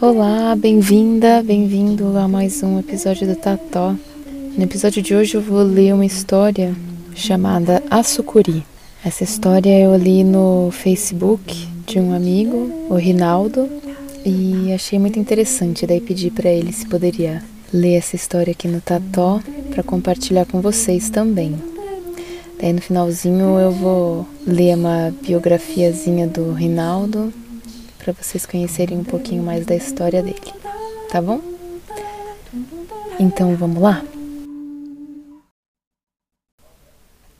Olá, bem-vinda, bem-vindo a mais um episódio do Tató. No episódio de hoje eu vou ler uma história chamada A Sucuri. Essa história eu li no Facebook de um amigo, o Rinaldo, e achei muito interessante. Daí pedi para ele se poderia ler essa história aqui no Tató para compartilhar com vocês também. Daí no finalzinho eu vou ler uma biografiazinha do Rinaldo para vocês conhecerem um pouquinho mais da história dele, tá bom? Então vamos lá?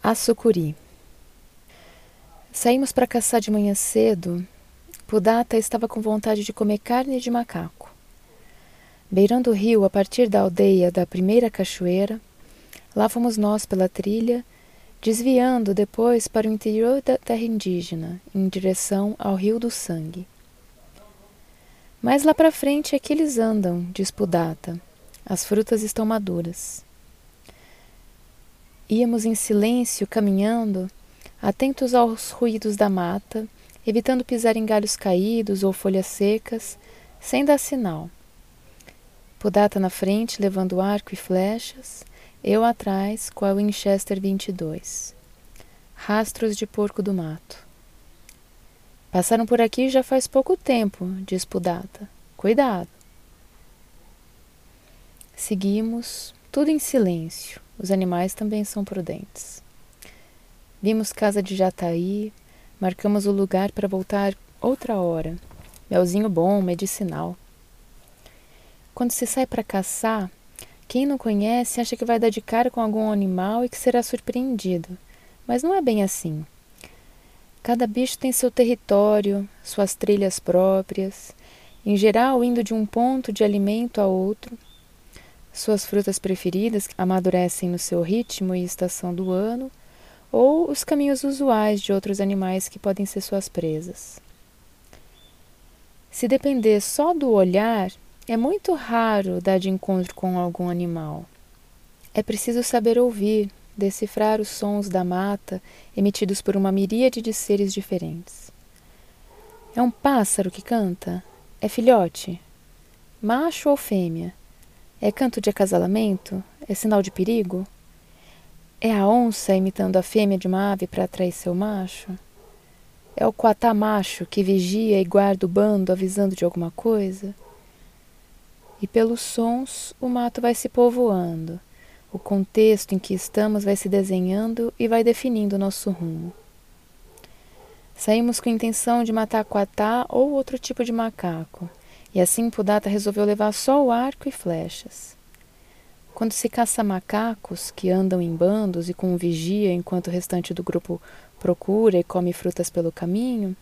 A sucuri. Saímos para caçar de manhã cedo. Pudata estava com vontade de comer carne de macaco. Beirando o rio, a partir da aldeia da primeira cachoeira, lá fomos nós pela trilha, desviando depois para o interior da terra indígena, em direção ao Rio do Sangue. Mais lá para frente é que eles andam, diz Pudata. As frutas estão maduras. Íamos em silêncio, caminhando, atentos aos ruídos da mata, evitando pisar em galhos caídos ou folhas secas, sem dar sinal. Pudata na frente, levando arco e flechas, eu atrás com a Winchester 22. Rastros de porco do mato. Passaram por aqui já faz pouco tempo, diz Pudata. Cuidado. Seguimos, tudo em silêncio. Os animais também são prudentes. Vimos casa de Jataí, marcamos o lugar para voltar outra hora. Melzinho bom, medicinal. Quando se sai para caçar, quem não conhece acha que vai dar de cara com algum animal e que será surpreendido. Mas não é bem assim. Cada bicho tem seu território, suas trilhas próprias, em geral indo de um ponto de alimento a outro, suas frutas preferidas amadurecem no seu ritmo e estação do ano, ou os caminhos usuais de outros animais que podem ser suas presas. Se depender só do olhar, é muito raro dar de encontro com algum animal. É preciso saber ouvir, decifrar os sons da mata emitidos por uma miríade de seres diferentes. É um pássaro que canta? É filhote? Macho ou fêmea? É canto de acasalamento? É sinal de perigo? É a onça imitando a fêmea de uma ave para atrair seu macho? É o coatá macho que vigia e guarda o bando avisando de alguma coisa? E pelos sons o mato vai se povoando, o contexto em que estamos vai se desenhando e vai definindo o nosso rumo. Saímos com a intenção de matar coatá ou outro tipo de macaco, e assim Pudata resolveu levar só o arco e flechas. Quando se caça macacos que andam em bandos e com vigia enquanto o restante do grupo procura e come frutas pelo caminho,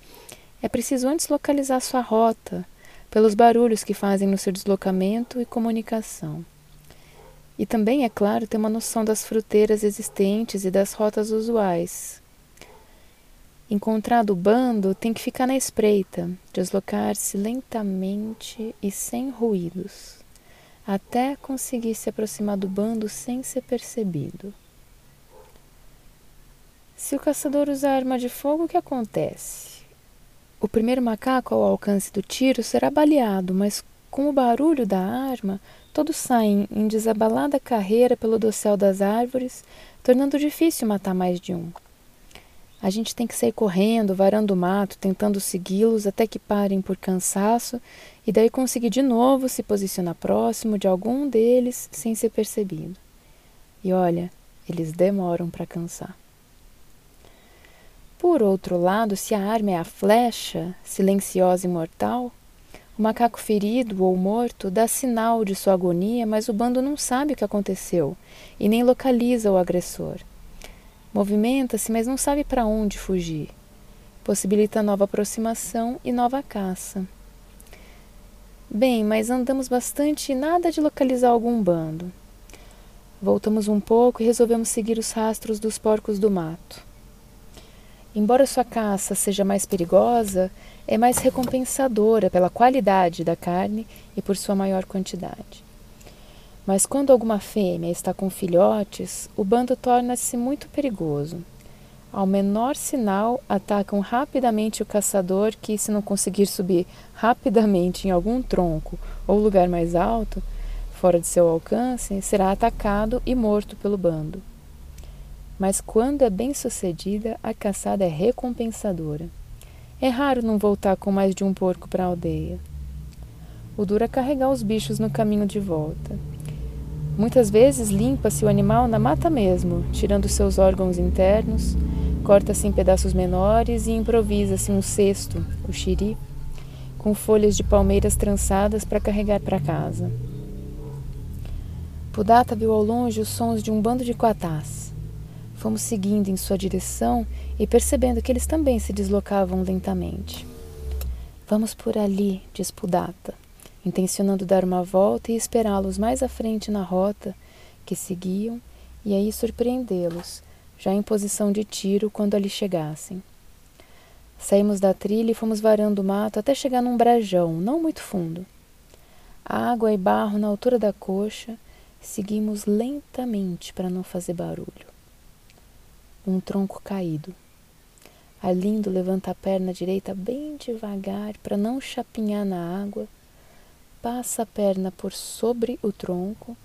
é preciso antes localizar sua rota, pelos barulhos que fazem no seu deslocamento e comunicação. E também, é claro, ter uma noção das fruteiras existentes e das rotas usuais, Encontrado o bando, tem que ficar na espreita, deslocar-se lentamente e sem ruídos, até conseguir se aproximar do bando sem ser percebido. Se o caçador usar arma de fogo, o que acontece? O primeiro macaco ao alcance do tiro será baleado, mas com o barulho da arma, todos saem em desabalada carreira pelo dossel das árvores, tornando difícil matar mais de um. A gente tem que sair correndo, varando o mato, tentando segui-los até que parem por cansaço e daí conseguir de novo se posicionar próximo de algum deles sem ser percebido. E olha, eles demoram para cansar. Por outro lado, se a arma é a flecha, silenciosa e mortal, o macaco ferido ou morto dá sinal de sua agonia, mas o bando não sabe o que aconteceu e nem localiza o agressor. Movimenta-se, mas não sabe para onde fugir. Possibilita nova aproximação e nova caça. Bem, mas andamos bastante e nada de localizar algum bando. Voltamos um pouco e resolvemos seguir os rastros dos porcos do mato. Embora sua caça seja mais perigosa, é mais recompensadora pela qualidade da carne e por sua maior quantidade. Mas quando alguma fêmea está com filhotes, o bando torna-se muito perigoso. Ao menor sinal, atacam rapidamente o caçador que, se não conseguir subir rapidamente em algum tronco ou lugar mais alto, fora de seu alcance, será atacado e morto pelo bando. Mas quando é bem sucedida, a caçada é recompensadora. É raro não voltar com mais de um porco para a aldeia. O duro é carregar os bichos no caminho de volta. Muitas vezes limpa-se o animal na mata mesmo, tirando seus órgãos internos, corta-se em pedaços menores e improvisa-se um cesto, o xiri, com folhas de palmeiras trançadas para carregar para casa. Pudata viu ao longe os sons de um bando de quatás. Fomos seguindo em sua direção e percebendo que eles também se deslocavam lentamente. Vamos por ali, diz Pudata, intencionando dar uma volta e esperá-los mais à frente na rota que seguiam e aí surpreendê-los, já em posição de tiro quando ali chegassem. Saímos da trilha e fomos varando o mato até chegar num brejão, não muito fundo. Água e barro na altura da coxa, seguimos lentamente para não fazer barulho um tronco caído. Arlindo levanta a perna direita bem devagar para não chapinhar na água, passa a perna por sobre o tronco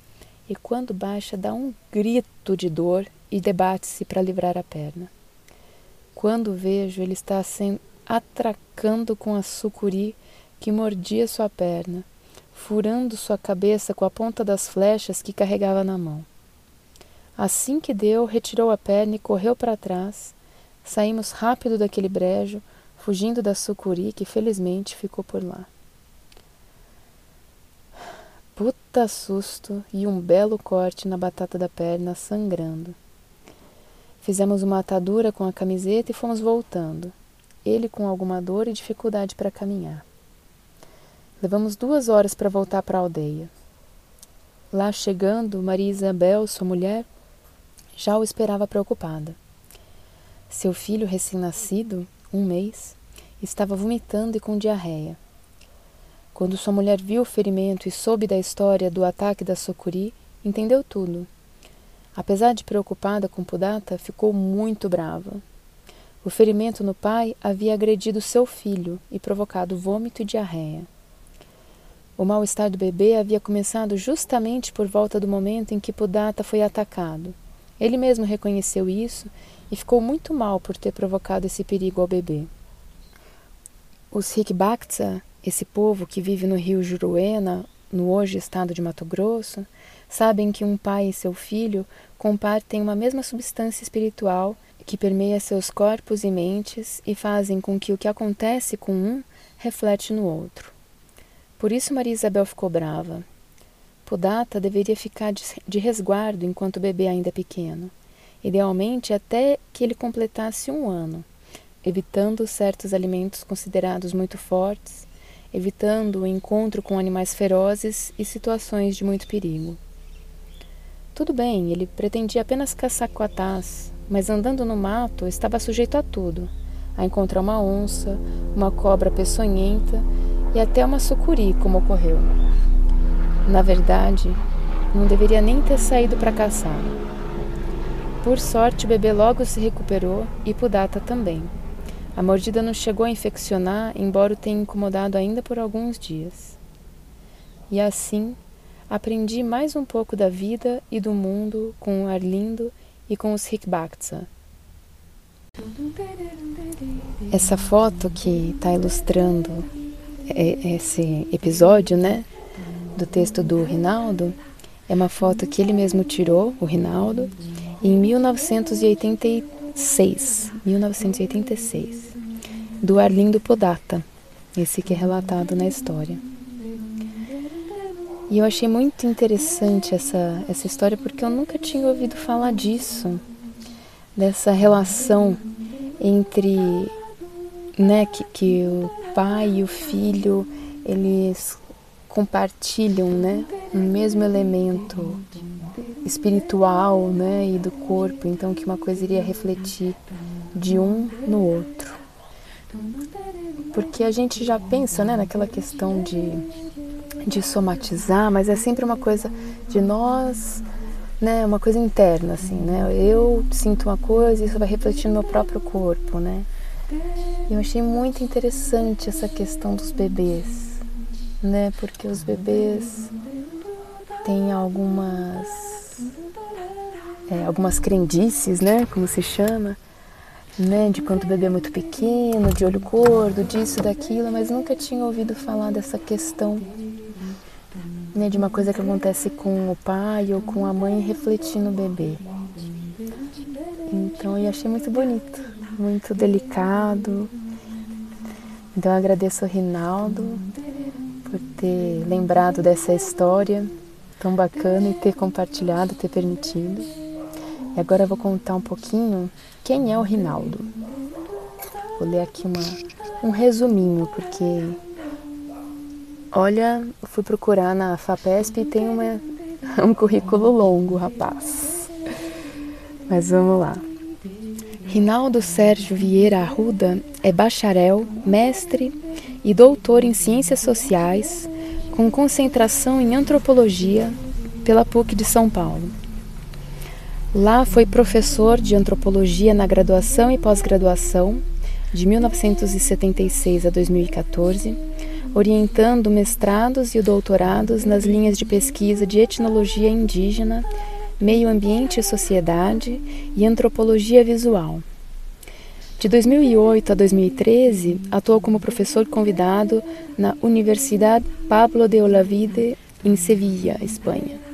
e, quando baixa, dá um grito de dor e debate-se para livrar a perna. Quando vejo, ele está sendo atracando com a sucuri que mordia sua perna, furando sua cabeça com a ponta das flechas que carregava na mão. Assim que deu, retirou a perna e correu para trás. Saímos rápido daquele brejo, fugindo da sucuri que felizmente ficou por lá. Puta susto e um belo corte na batata da perna, sangrando. Fizemos uma atadura com a camiseta e fomos voltando, ele com alguma dor e dificuldade para caminhar. Levamos duas horas para voltar para a aldeia. Lá chegando, Maria Isabel, sua mulher, já o esperava preocupada. Seu filho recém-nascido, um mês, estava vomitando e com diarreia. Quando sua mulher viu o ferimento e soube da história do ataque da Sokuri, entendeu tudo. Apesar de preocupada com Pudata, ficou muito brava. O ferimento no pai havia agredido seu filho e provocado vômito e diarreia. O mal-estar do bebê havia começado justamente por volta do momento em que Pudata foi atacado. Ele mesmo reconheceu isso e ficou muito mal por ter provocado esse perigo ao bebê. Os Hikbaktsa, esse povo que vive no rio Juruena, no hoje estado de Mato Grosso, sabem que um pai e seu filho compartem uma mesma substância espiritual que permeia seus corpos e mentes e fazem com que o que acontece com um reflete no outro. Por isso Maria Isabel ficou brava Podata deveria ficar de resguardo enquanto o bebê ainda é pequeno, idealmente até que ele completasse um ano, evitando certos alimentos considerados muito fortes, evitando o encontro com animais ferozes e situações de muito perigo. Tudo bem, ele pretendia apenas caçar coatás, mas andando no mato estava sujeito a tudo, a encontrar uma onça, uma cobra peçonhenta e até uma sucuri, como ocorreu. Na verdade, não deveria nem ter saído para caçar. Por sorte, o bebê logo se recuperou e Pudata também. A mordida não chegou a infeccionar, embora o tenha incomodado ainda por alguns dias. E assim, aprendi mais um pouco da vida e do mundo com o Arlindo e com os Hikbaktsa. Essa foto que está ilustrando esse episódio, né? do texto do Rinaldo é uma foto que ele mesmo tirou, o Rinaldo, em 1986, 1986, do Arlindo Podata, esse que é relatado na história. E eu achei muito interessante essa, essa história porque eu nunca tinha ouvido falar disso, dessa relação entre né, que, que o pai e o filho eles compartilham, né, um mesmo elemento espiritual, né, e do corpo, então que uma coisa iria refletir de um no outro. porque a gente já pensa, né, naquela questão de, de somatizar, mas é sempre uma coisa de nós, né, uma coisa interna, assim, né? Eu sinto uma coisa e isso vai refletir no meu próprio corpo, né? Eu achei muito interessante essa questão dos bebês, né? Porque os bebês têm algumas é, algumas crendices, né? Como se chama, né? De quando o bebê é muito pequeno, de olho gordo, disso, daquilo, mas nunca tinha ouvido falar dessa questão, né? De uma coisa que acontece com o pai ou com a mãe refletir no bebê. Então eu achei muito bonito, muito delicado. Então eu agradeço ao Rinaldo por ter lembrado dessa história tão bacana e ter compartilhado, ter permitido. E agora eu vou contar um pouquinho quem é o Rinaldo. Vou ler aqui uma, um resuminho, porque olha, fui procurar na FAPESP e tem uma, um currículo longo, rapaz. Mas vamos lá. Rinaldo Sérgio Vieira Arruda é bacharel, mestre e doutor em Ciências Sociais, com concentração em Antropologia pela PUC de São Paulo. Lá foi professor de antropologia na graduação e pós-graduação, de 1976 a 2014, orientando mestrados e doutorados nas linhas de pesquisa de etnologia indígena, meio ambiente e sociedade e antropologia visual. De 2008 a 2013, atuou como professor convidado na Universidade Pablo de Olavide, em Sevilla, Espanha.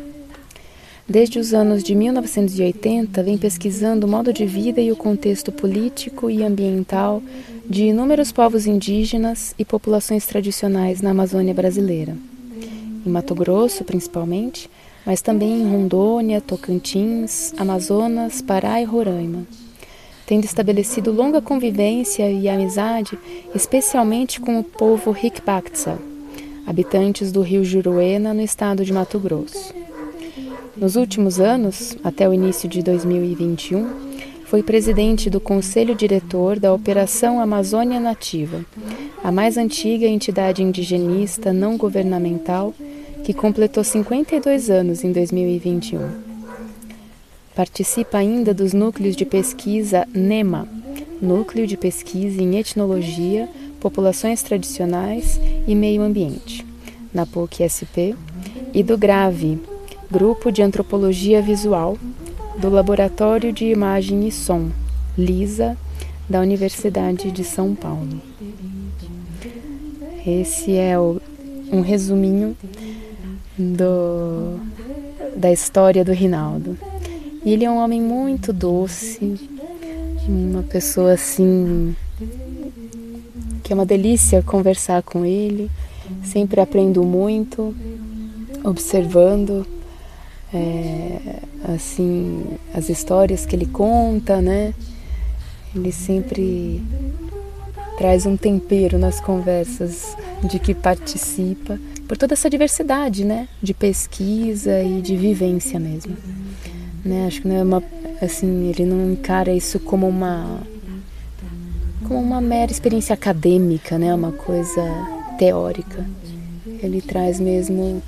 Desde os anos de 1980, vem pesquisando o modo de vida e o contexto político e ambiental de inúmeros povos indígenas e populações tradicionais na Amazônia brasileira. Em Mato Grosso, principalmente, mas também em Rondônia, Tocantins, Amazonas, Pará e Roraima. Tendo estabelecido longa convivência e amizade, especialmente com o povo Rikbakta, habitantes do rio Juruena, no estado de Mato Grosso. Nos últimos anos, até o início de 2021, foi presidente do Conselho Diretor da Operação Amazônia Nativa, a mais antiga entidade indigenista não governamental que completou 52 anos em 2021. Participa ainda dos núcleos de pesquisa NEMA, Núcleo de Pesquisa em Etnologia, Populações Tradicionais e Meio Ambiente, na PUC-SP, e do GRAVE, Grupo de Antropologia Visual do Laboratório de Imagem e Som, LISA, da Universidade de São Paulo. Esse é o, um resuminho do, da história do Rinaldo. Ele é um homem muito doce, uma pessoa assim que é uma delícia conversar com ele. Sempre aprendo muito observando é, assim as histórias que ele conta, né? Ele sempre traz um tempero nas conversas de que participa, por toda essa diversidade, né? De pesquisa e de vivência mesmo. Né? Acho que não é uma, assim, ele não encara isso como uma como uma mera experiência acadêmica, né? Uma coisa teórica. Ele traz mesmo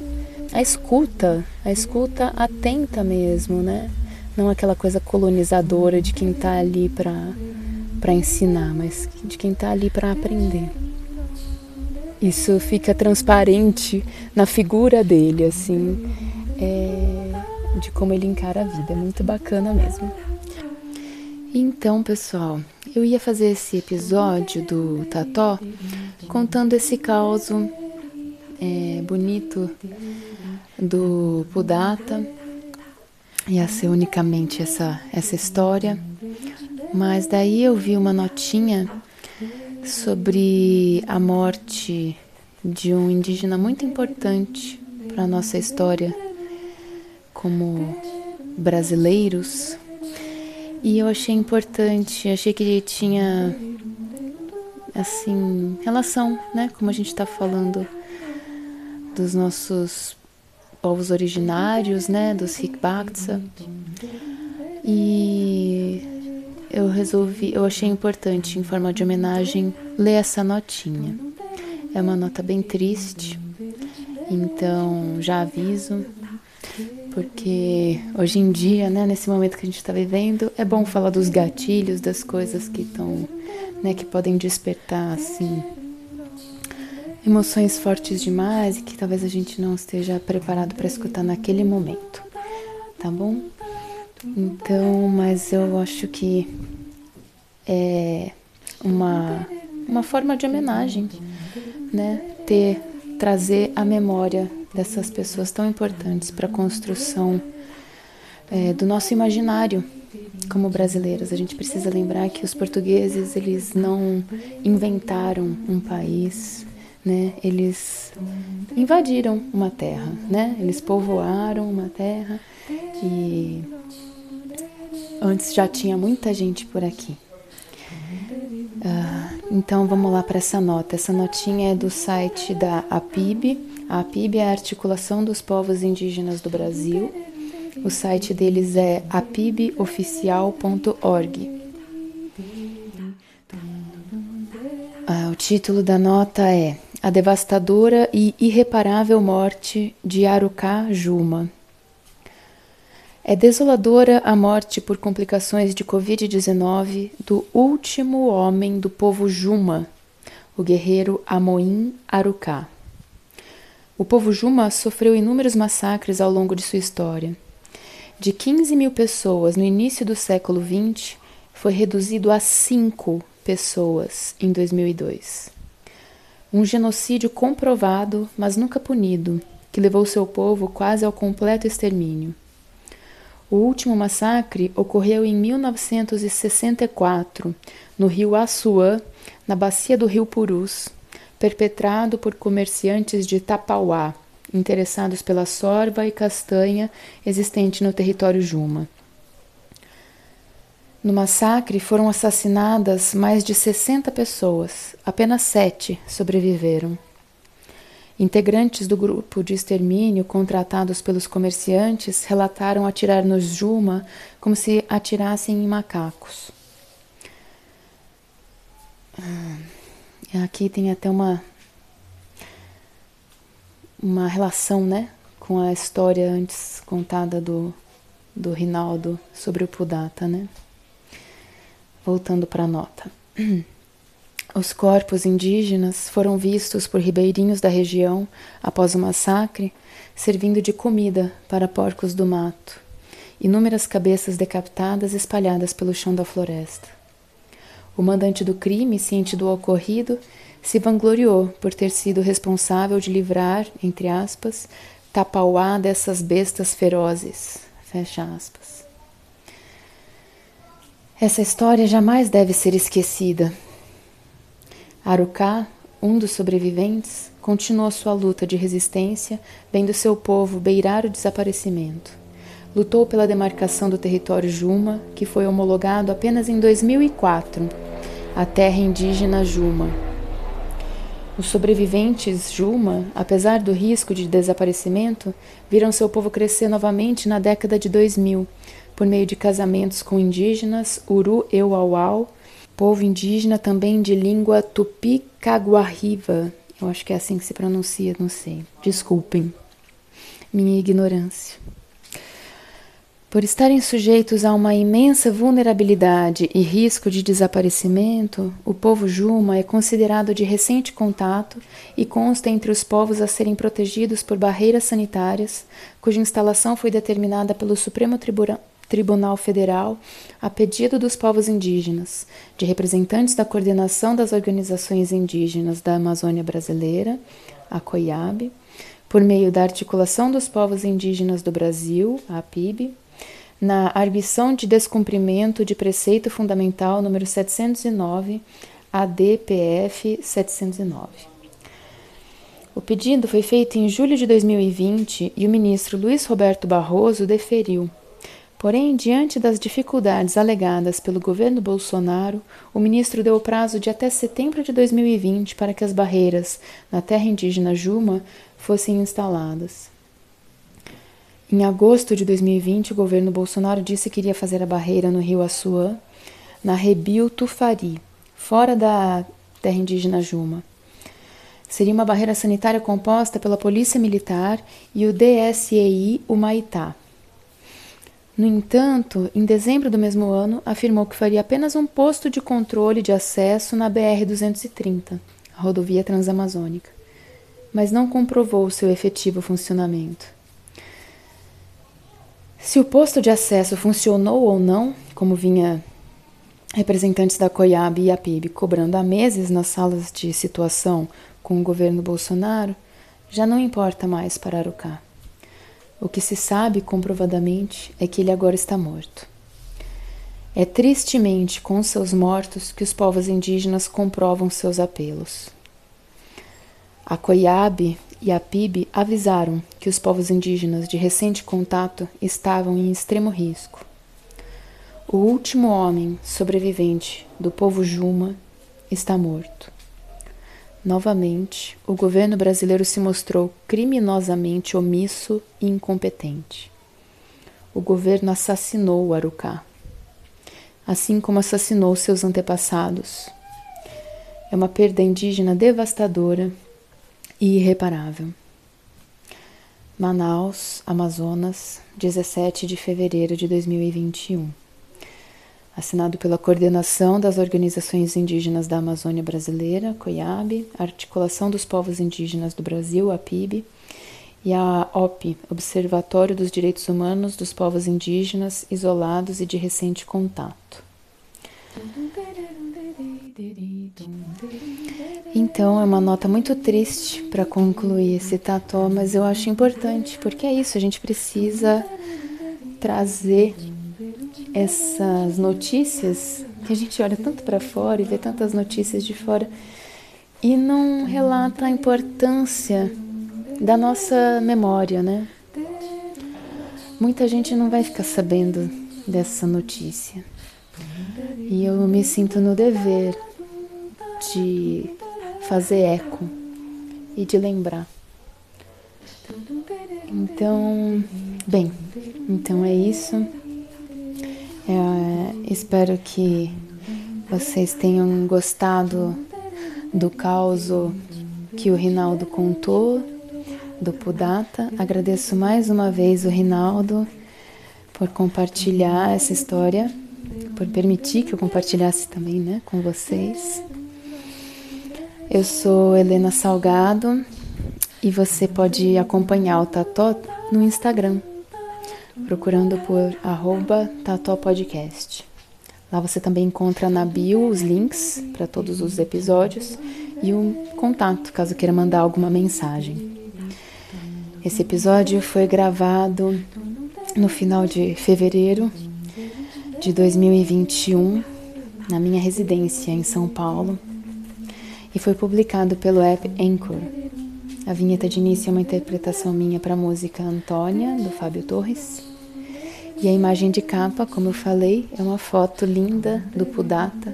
a escuta, a escuta atenta mesmo, né? Não aquela coisa colonizadora de quem está ali para ensinar, mas de quem está ali para aprender. Isso fica transparente na figura dele, assim, é, de como ele encara a vida. É muito bacana mesmo. Então, pessoal, eu ia fazer esse episódio do Tató contando esse caos é, bonito do Pudata. Ia ser unicamente essa, essa história. Mas daí eu vi uma notinha sobre a morte de um indígena muito importante para a nossa história como brasileiros. E eu achei importante, achei que ele tinha assim, relação, né, como a gente está falando dos nossos povos originários, né, dos Hikbaksa. E eu resolvi, eu achei importante, em forma de homenagem, ler essa notinha. É uma nota bem triste, então já aviso, porque hoje em dia, né, nesse momento que a gente está vivendo, é bom falar dos gatilhos, das coisas que estão, né, que podem despertar assim emoções fortes demais e que talvez a gente não esteja preparado para escutar naquele momento, tá bom? Então, mas eu acho que é uma uma forma de homenagem, né? Ter trazer a memória dessas pessoas tão importantes para a construção é, do nosso imaginário como brasileiros. A gente precisa lembrar que os portugueses eles não inventaram um país, né? Eles invadiram uma terra, né? Eles povoaram uma terra e antes já tinha muita gente por aqui. Uh, então vamos lá para essa nota. Essa notinha é do site da APIB. A APIB é a Articulação dos Povos Indígenas do Brasil. O site deles é apiboficial.org. Ah, o título da nota é A Devastadora e Irreparável Morte de Arucá Juma. É desoladora a morte por complicações de Covid-19 do último homem do povo Juma, o guerreiro Amoim Arucá. O povo Juma sofreu inúmeros massacres ao longo de sua história. De 15 mil pessoas no início do século XX, foi reduzido a 5 pessoas em 2002. Um genocídio comprovado, mas nunca punido, que levou seu povo quase ao completo extermínio. O último massacre ocorreu em 1964, no rio Assuã, na bacia do rio Purus, perpetrado por comerciantes de Tapauá, interessados pela sorva e castanha existente no território Juma. No massacre foram assassinadas mais de 60 pessoas, apenas sete sobreviveram. Integrantes do grupo de extermínio contratados pelos comerciantes relataram atirar nos Juma como se atirassem em macacos. Ah, aqui tem até uma uma relação, né, com a história antes contada do do Rinaldo sobre o Pudata, né? Voltando para a nota. Os corpos indígenas foram vistos por ribeirinhos da região após o massacre, servindo de comida para porcos do mato. Inúmeras cabeças decapitadas espalhadas pelo chão da floresta. O mandante do crime, ciente do ocorrido, se vangloriou por ter sido responsável de livrar, entre aspas, Tapauá dessas bestas ferozes. Fecha aspas. Essa história jamais deve ser esquecida. Arucá, um dos sobreviventes, continuou sua luta de resistência, vendo seu povo beirar o desaparecimento. Lutou pela demarcação do território Juma, que foi homologado apenas em 2004, a terra indígena Juma. Os sobreviventes Juma, apesar do risco de desaparecimento, viram seu povo crescer novamente na década de 2000, por meio de casamentos com indígenas, Uru Euauau, povo indígena também de língua tupi-caguarriva. Eu acho que é assim que se pronuncia, não sei. Desculpem minha ignorância. Por estarem sujeitos a uma imensa vulnerabilidade e risco de desaparecimento, o povo Juma é considerado de recente contato e consta entre os povos a serem protegidos por barreiras sanitárias, cuja instalação foi determinada pelo Supremo Tribunal Tribunal Federal, a pedido dos povos indígenas, de representantes da Coordenação das Organizações Indígenas da Amazônia Brasileira, a COIAB, por meio da Articulação dos Povos Indígenas do Brasil, a APIB, na arguição de descumprimento de preceito fundamental número 709, ADPF 709. O pedido foi feito em julho de 2020 e o ministro Luiz Roberto Barroso deferiu Porém, diante das dificuldades alegadas pelo governo Bolsonaro, o ministro deu prazo de até setembro de 2020 para que as barreiras na terra indígena Juma fossem instaladas. Em agosto de 2020, o governo Bolsonaro disse que iria fazer a barreira no rio Assuã. na Rebio Tufari, fora da terra indígena Juma. Seria uma barreira sanitária composta pela Polícia Militar e o DSEI Humaitá. No entanto, em dezembro do mesmo ano, afirmou que faria apenas um posto de controle de acesso na BR-230, a rodovia transamazônica, mas não comprovou seu efetivo funcionamento. Se o posto de acesso funcionou ou não, como vinha representantes da COIAB e a PIB cobrando há meses nas salas de situação com o governo Bolsonaro, já não importa mais para Arucá. O que se sabe comprovadamente é que ele agora está morto. É tristemente com seus mortos que os povos indígenas comprovam seus apelos. A COIAB e a PIB avisaram que os povos indígenas de recente contato estavam em extremo risco. O último homem sobrevivente do povo Juma está morto. Novamente, o governo brasileiro se mostrou criminosamente omisso e incompetente. O governo assassinou o Arucá, assim como assassinou seus antepassados. É uma perda indígena devastadora e irreparável. Manaus, Amazonas, 17 de fevereiro de 2021. Assinado pela Coordenação das Organizações Indígenas da Amazônia Brasileira, COIAB, Articulação dos Povos Indígenas do Brasil, APIB, e a OP, Observatório dos Direitos Humanos dos Povos Indígenas Isolados e de Recente Contato. Então, é uma nota muito triste para concluir esse tató, mas eu acho importante, porque é isso, a gente precisa trazer essas notícias que a gente olha tanto para fora e vê tantas notícias de fora e não relata a importância da nossa memória, né? Muita gente não vai ficar sabendo dessa notícia. E eu me sinto no dever de fazer eco e de lembrar. Então, bem, então é isso. É, espero que vocês tenham gostado do caos que o Rinaldo contou, do Pudata. Agradeço mais uma vez o Rinaldo por compartilhar essa história, por permitir que eu compartilhasse também né, com vocês. Eu sou Helena Salgado e você pode acompanhar o Tató no Instagram, procurando por arroba Tató Podcast. Lá você também encontra na bio os links para todos os episódios e um contato caso queira mandar alguma mensagem. Esse episódio foi gravado no final de fevereiro de 2021 na minha residência em São Paulo e foi publicado pelo app Anchor. A vinheta de início é uma interpretação minha para a música Antônia, do Fábio Torres. E a imagem de capa, como eu falei, é uma foto linda do Pudata,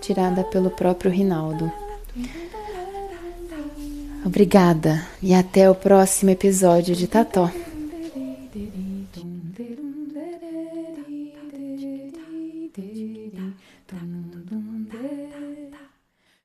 tirada pelo próprio Rinaldo. Obrigada e até o próximo episódio de Tató.